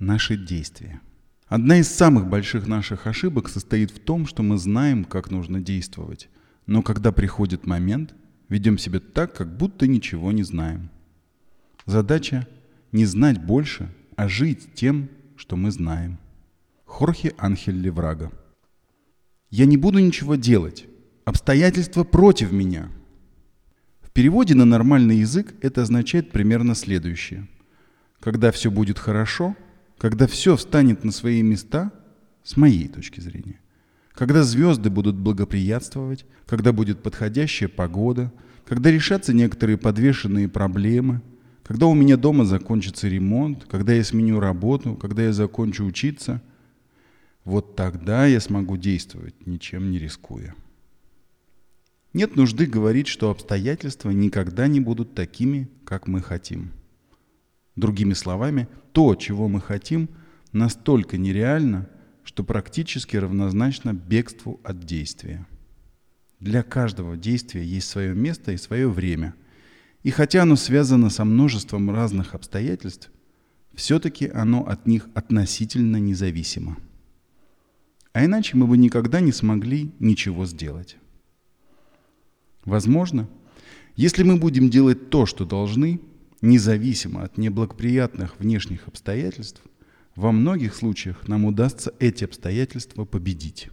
наши действия. Одна из самых больших наших ошибок состоит в том, что мы знаем, как нужно действовать, но когда приходит момент, ведем себя так, как будто ничего не знаем. Задача – не знать больше, а жить тем, что мы знаем. Хорхе Анхель Леврага. Я не буду ничего делать. Обстоятельства против меня. В переводе на нормальный язык это означает примерно следующее. Когда все будет хорошо, когда все встанет на свои места, с моей точки зрения, когда звезды будут благоприятствовать, когда будет подходящая погода, когда решатся некоторые подвешенные проблемы, когда у меня дома закончится ремонт, когда я сменю работу, когда я закончу учиться, вот тогда я смогу действовать, ничем не рискуя. Нет нужды говорить, что обстоятельства никогда не будут такими, как мы хотим. Другими словами, то, чего мы хотим, настолько нереально, что практически равнозначно бегству от действия. Для каждого действия есть свое место и свое время. И хотя оно связано со множеством разных обстоятельств, все-таки оно от них относительно независимо. А иначе мы бы никогда не смогли ничего сделать. Возможно, если мы будем делать то, что должны, независимо от неблагоприятных внешних обстоятельств, во многих случаях нам удастся эти обстоятельства победить.